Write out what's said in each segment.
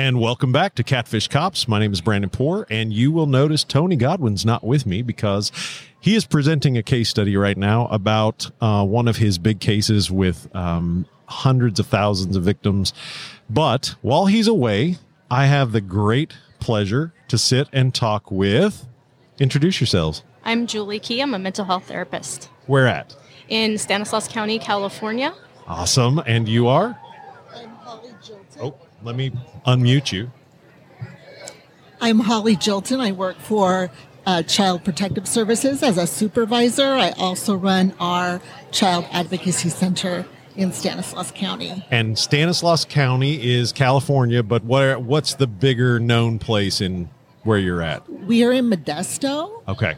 And welcome back to Catfish Cops. My name is Brandon Poor, and you will notice Tony Godwin's not with me because he is presenting a case study right now about uh, one of his big cases with um, hundreds of thousands of victims. But while he's away, I have the great pleasure to sit and talk with. Introduce yourselves. I'm Julie Key. I'm a mental health therapist Where at? in Stanislaus County, California. Awesome. And you are? I'm Holly Jilton. Oh, let me unmute you. I'm Holly Jilton. I work for uh, Child Protective Services as a supervisor. I also run our Child Advocacy Center in Stanislaus County. And Stanislaus County is California, but what what's the bigger known place in where you're at? We are in Modesto. Okay.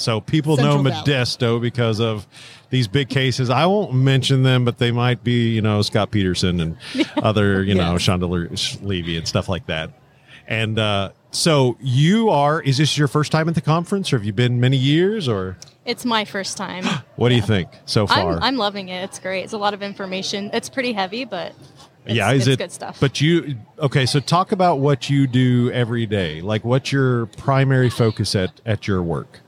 So people Central know Valley. Modesto because of these big cases. I won't mention them, but they might be, you know, Scott Peterson and other, you know, Yes. Chandra Levy and stuff like that. And uh, so you are, is this your first time at the conference or have you been many years or It's my first time. what do you think so far? I'm, I'm loving it. It's great. It's a lot of information. It's pretty heavy, but it's, yeah, is it's it good stuff. But you okay? So talk about what you do every day. Like, what's your primary focus at at your work?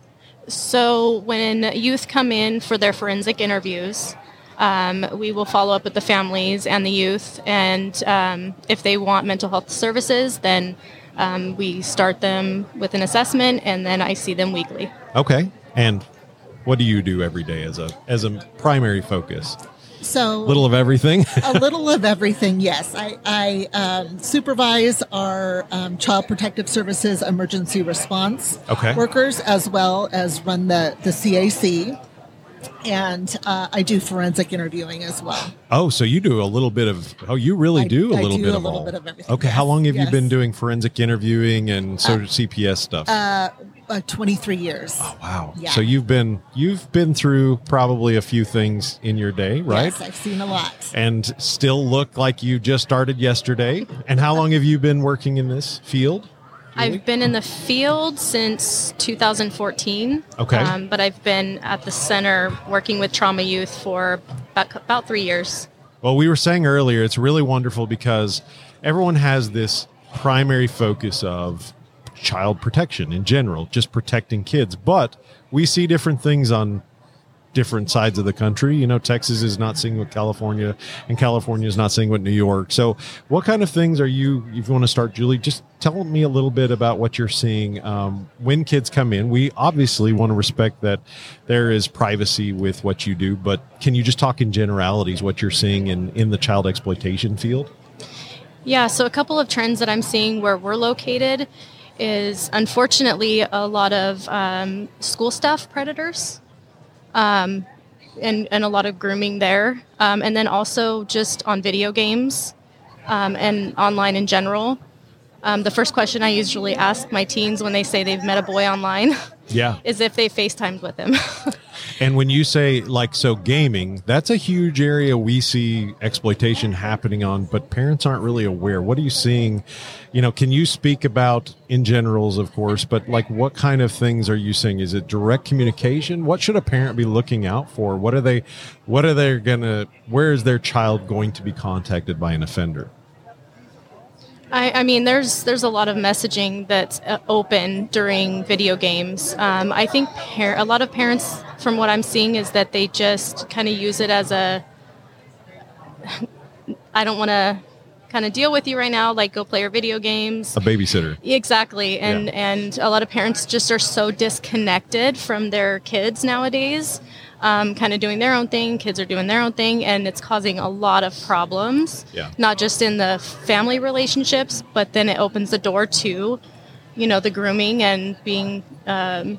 So when youth come in for their forensic interviews, um, we will follow up with the families and the youth, and um, if they want mental health services, then um, we start them with an assessment, and then I see them weekly. Okay, and what do you do every day as a as a primary focus? So a Little of everything. a little of everything. Yes, I, I um, supervise our um, Child Protective Services emergency response Okay. workers as well as run the the CAC, and uh, I do forensic interviewing as well. oh, so you do a little bit of. Oh, you really I- do a I little do bit a of little all. bit of everything, Okay, how long have you been doing forensic interviewing and sort of CPS stuff? Uh, uh, Twenty three years. Oh, wow. yeah. So you've been you've been through probably a few things in your day, right? Yes, I've seen a lot. and still look like you just started yesterday. And how long have you been working in this field? I've been in the field since 2014. Okay. Um, but I've been at the center working with trauma youth for about, about three years. Well, we were saying earlier, it's really wonderful because everyone has this primary focus of child protection in general, just protecting kids. But we see different things on different sides of the country. You know, Texas is not seeing what California, and California is not seeing what New York. So, what kind of things are you? If you want to start, Julie, just tell me a little bit about what you're seeing um, when kids come in. We obviously want to respect that there is privacy with what you do, but can you just talk in generalities what you're seeing in in the child exploitation field? Yeah, so a couple of trends that I'm seeing where we're located is unfortunately a lot of um, school staff predators um, and, and a lot of grooming there. Um, and then also just on video games um, and online in general. Um, the first question I usually ask my teens when they say they've met a boy online Yeah. is if they FaceTimed with him. And when you say like so gaming, that's a huge area we see exploitation happening on, but parents aren't really aware. What are you seeing? You know, can you speak about in generals, of course, but like what kind of things are you seeing? Is it direct communication? What should a parent be looking out for? What are they what are they gonna where is their child going to be contacted by an offender? I, I mean, there's there's a lot of messaging that's uh, open during video games. Um, I think par- a lot of parents, from what I'm seeing, is that they just kind of use it as a I don't want to kind of deal with you right now. Like, go play your video games. A babysitter. Exactly, and Yeah. and a lot of parents just are so disconnected from their kids nowadays. um, kind of doing their own thing. Kids are doing their own thing, and it's causing a lot of problems. Yeah. Not just in the family relationships, but then it opens the door to, you know, the grooming and being um,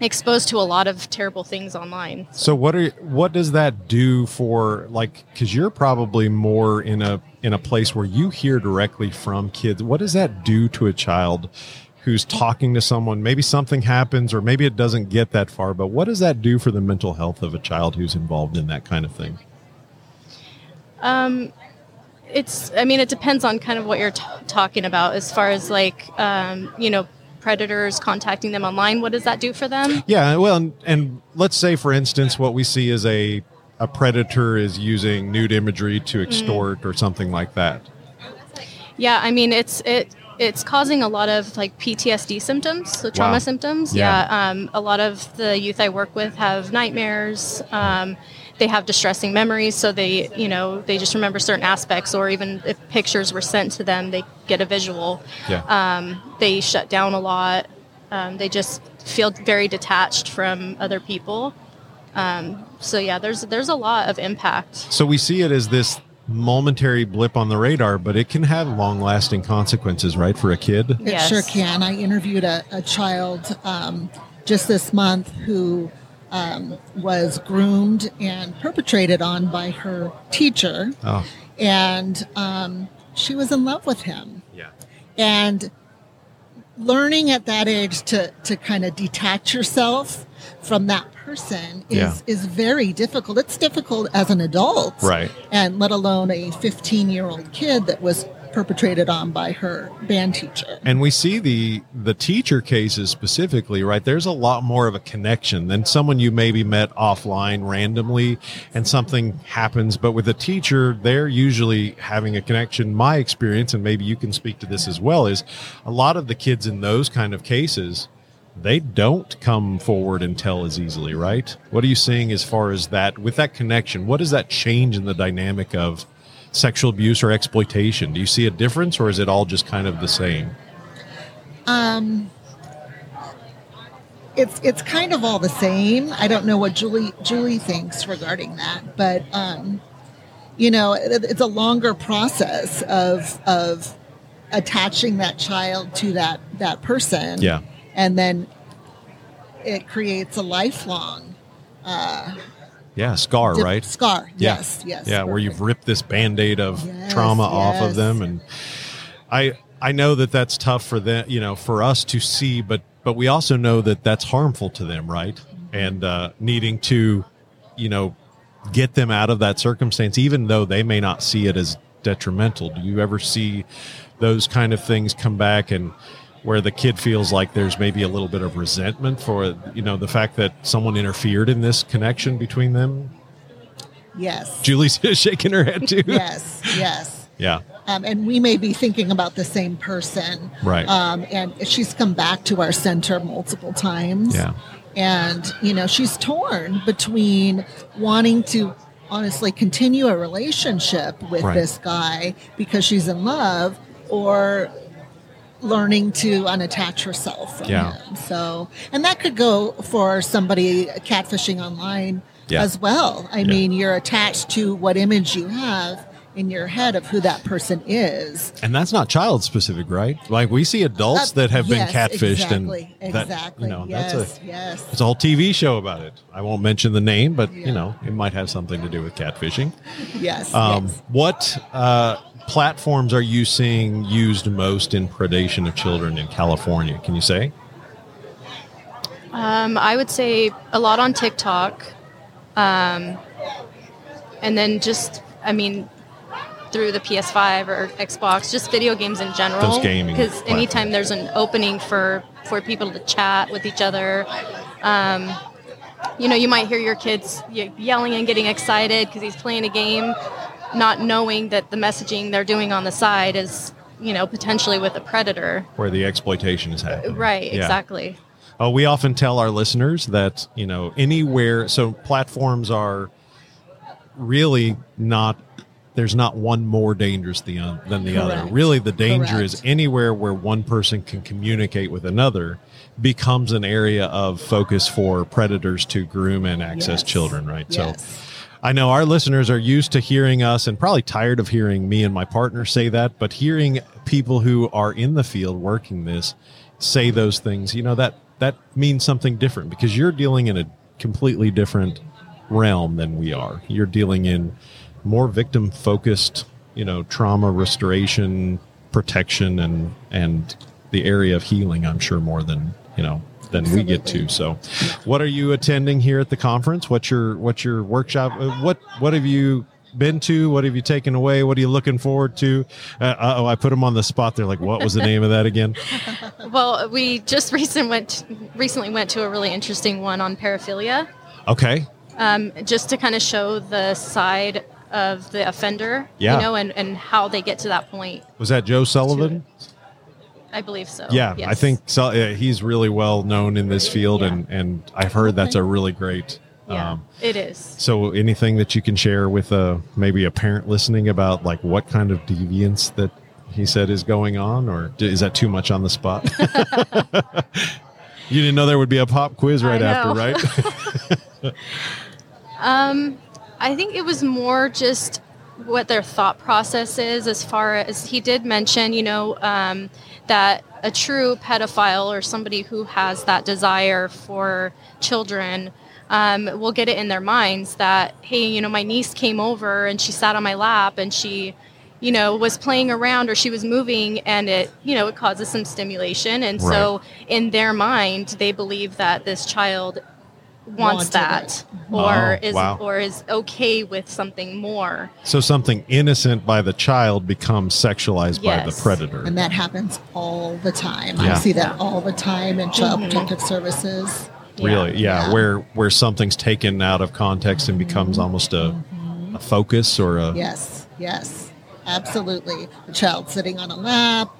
exposed to a lot of terrible things online. So what are what does that do for like cuz you're probably more in a in a place where you hear directly from kids. What does that do to a child who's talking to someone? Maybe something happens or maybe it doesn't get that far, but what does that do for the mental health of a child who's involved in that kind of thing? Um it's, I mean, it depends on kind of what you're t- talking about as far as like, um, you know, predators contacting them online. What does that do for them? Yeah, well, and, and let's say, for instance, what we see is a a predator is using nude imagery to extort or something like that. Yeah, I mean, it's it it's causing a lot of like PTSD symptoms, so trauma Wow. symptoms. Yeah. Yeah, um, a lot of the youth I work with have nightmares. Um, they have distressing memories, so they you know they just remember certain aspects, or even if pictures were sent to them, they get a visual. Yeah. Um, they shut down a lot. Um, they just feel very detached from other people. Um, so yeah, there's there's a lot of impact. So we see it as this momentary blip on the radar, but it can have long lasting consequences, right, for a kid? It Yes. sure can. I interviewed a, a child um, just this month who um, was groomed and perpetrated on by her teacher, Oh, and um, she was in love with him. yeah. And learning at that age to, to kind of detach yourself from that person is, Yeah. is very difficult. It's difficult as an adult. Right. And let alone a 15 year old kid that was perpetrated on by her band teacher. And we see the the teacher cases specifically, right? There's a lot more of a connection than someone you maybe met offline randomly and something happens. But with a teacher, they're usually having a connection. My experience, and maybe you can speak to this as well, is a lot of the kids in those kind of cases, they don't come forward and tell as easily, right? What are you seeing as far as that with that connection? What does that change in the dynamic of sexual abuse or exploitation? Do you see a difference or is it all just kind of the same? Um, it's it's kind of all the same. I don't know what Julie Julie thinks regarding that, but um, you know, it, it's a longer process of of attaching that child to that that person. Yeah. and then it creates a lifelong Yeah, scar, dip- right? Scar. Yeah. Yes. Yes. Yeah, where you've ripped this band-aid of Yes, trauma off of them and I I know that that's tough for them, you know, for us to see, but but we also know that that's harmful to them, right? And uh needing to, you know, get them out of that circumstance even though they may not see it as detrimental. Do you ever see those kind of things come back and where the kid feels like there's maybe a little bit of resentment for you know the fact that someone interfered in this connection between them Yes. Julie's shaking her head too. yes. Yes. Yeah. Um, and we may be thinking about the same person. Right. Um, and she's come back to our center multiple times. Yeah. And, you know, she's torn between wanting to honestly continue a relationship with Right. this guy because she's in love or learning to unattach herself from Yeah. him. So, and that could go for somebody catfishing online Yeah. as well. I Yeah. mean, you're attached to what image you have in your head of who that person is. And that's not child specific, right? Like we see adults Uh, that have yes, been catfished exactly, and that, exactly. you know, yes, that's a yes. it's a whole TV show about it. I won't mention the name, but Yeah. you know, it might have something to do with catfishing. Yes. Um, yes. What uh, platforms are you seeing used most in predation of children in California? Can you say? Um, I would say a lot on TikTok, um, and then just, I mean, through the PS5 or Xbox, just video games in general. Those gaming Because anytime there's an opening for for people to chat with each other, um, you know, you might hear your kids yelling and getting excited because he's playing a game, not knowing that the messaging they're doing on the side is, you know, potentially with a predator. Where the exploitation is happening. Right. Yeah. Exactly. Uh, we often tell our listeners that you know anywhere. So platforms are really not there's not one more dangerous than the other. Really, the danger is anywhere where one person can communicate with another becomes an area of focus for predators to groom and access Yes. children, right? Yes. So I know our listeners are used to hearing us and probably tired of hearing me and my partner say that, but hearing people who are in the field working this say those things, you know, that that means something different because you're dealing in a completely different realm than we are. You're dealing in more victim focused, you know, trauma restoration, protection and and the area of healing, I'm sure more than, you know, than we get to. So, what are you attending here at the conference? What's your what's your workshop? Uh, What what have you been to? What have you taken away? What are you looking forward to? Uh, oh, I put them on the spot. They're like, what was the name of that again? Well, we just recent went recently went to a really interesting one on paraphilia, Okay, um, just to kind of show the side of the offender, Yeah. you know, and, and how they get to that point. was that Joe Sullivan? I believe so. Yeah, I think so. Yeah, he's really well known in this field, Yeah. and and I've heard that's a really great. Yeah, Um, it is. so, anything that you can share with uh, maybe a parent listening about like what kind of deviance that he said is going on, or is that too much on the spot? you didn't know there would be a pop quiz right after, right? I think it was more just what their thought process is as far as he did mention, you know, um, that a true pedophile or somebody who has that desire for children um, will get it in their minds that, hey, you know, my niece came over and she sat on my lap and she, you know, was playing around or she was moving and it, you know, it causes some stimulation. And so in their mind, they believe that this child wants that or Oh, is wow. or is okay with something more. so something innocent by the child becomes sexualized by the predator. And that happens all the time. Yeah. I see that all the time in child Mhm. protective services. really yeah, Yeah. where where something's taken out of context and becomes almost a, a focus or a Yes, yes, absolutely. A child sitting on a lap,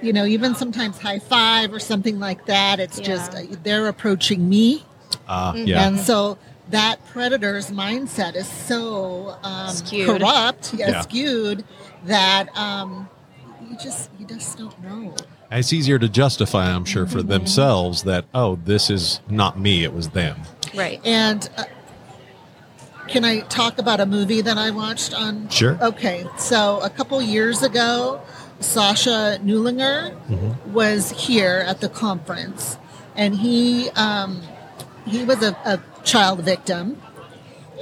you know, even sometimes high five or something like that. It's just Yeah. uh, they're approaching me. Uh, Mm-hmm. yeah And so that predator's mindset is so um, Skewed. corrupt, yeah, Yeah. skewed, that um, you just you just don't know. it's easier to justify i'm sure Mm-hmm. for themselves that oh this is not me it was them Right. And uh, can I talk about a movie that I watched on? Sure. Okay, so a couple years ago, Sasha Neulinger Mm-hmm. was here at the conference, and he um, he was a, a child victim,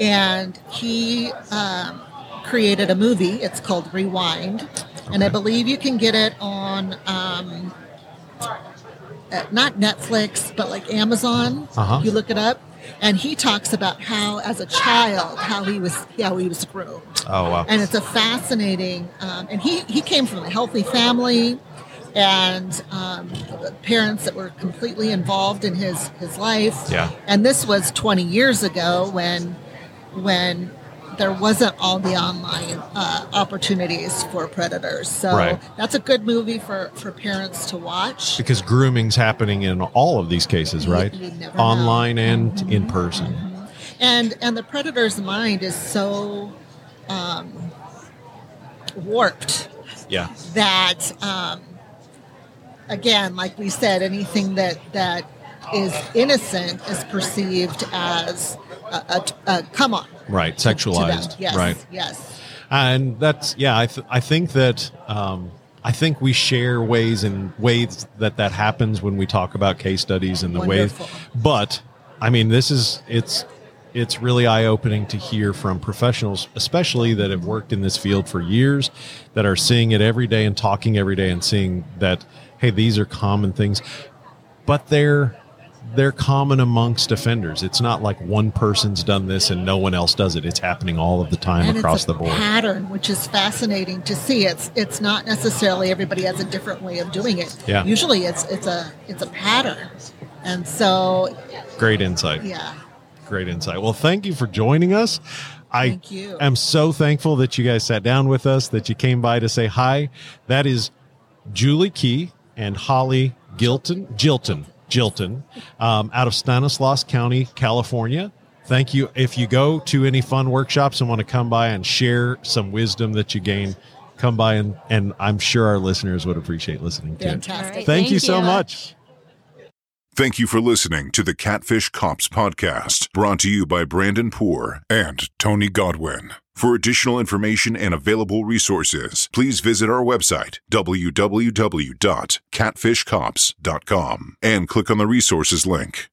and he um, created a movie. It's called Rewind, and I believe you can get it on. Um, uh, not Netflix, but like Amazon. Uh-huh. You look it up, and he talks about how, as a child, how he was how he was groomed, oh wow and it's a fascinating. Um, and he he came from a healthy family, and um, parents that were completely involved in his his life. Yeah. And this was 20 years ago when when there wasn't all the online uh, opportunities for predators. So Right. that's a good movie for for parents to watch. because grooming's happening in all of these cases right you never online and in person and and the predator's mind is so um, warped yeah that um, again like we said anything that that is innocent is perceived as a, a, a come on right to them. sexualized yes right yes and that's yeah i, th- I think that um, i think we share ways and ways that that happens when we talk about case studies and the Wonderful. ways but i mean this is it's it's really eye-opening to hear from professionals especially that have worked in this field for years that are seeing it every day and talking every day and seeing that hey these are common things but they're they're common amongst offenders. It's not like one person's done this and no one else does it. It's happening all of the time and across it's a the board. pattern which is fascinating to see it's it's not necessarily everybody has a different way of doing it Yeah. usually it's it's a it's a pattern and so Great insight. yeah Great insight. Well, thank you for joining us. I Thank you. am so thankful that you guys sat down with us, that you came by to say hi. That is Julie Key and Holly Gilton, Gilton, Gilton, um, out of Stanislaus County, California. Thank you. If you go to any fun workshops and want to come by and share some wisdom that you gain, come by and, and I'm sure our listeners would appreciate listening to it. Fantastic. Right. Thank, you Thank so you. much. Thank you for listening to the Catfish Cops podcast, brought to you by Brandon Poor and Tony Godwin. For additional information and available resources, please visit our website, www.catfishcops.com, and click on the resources link.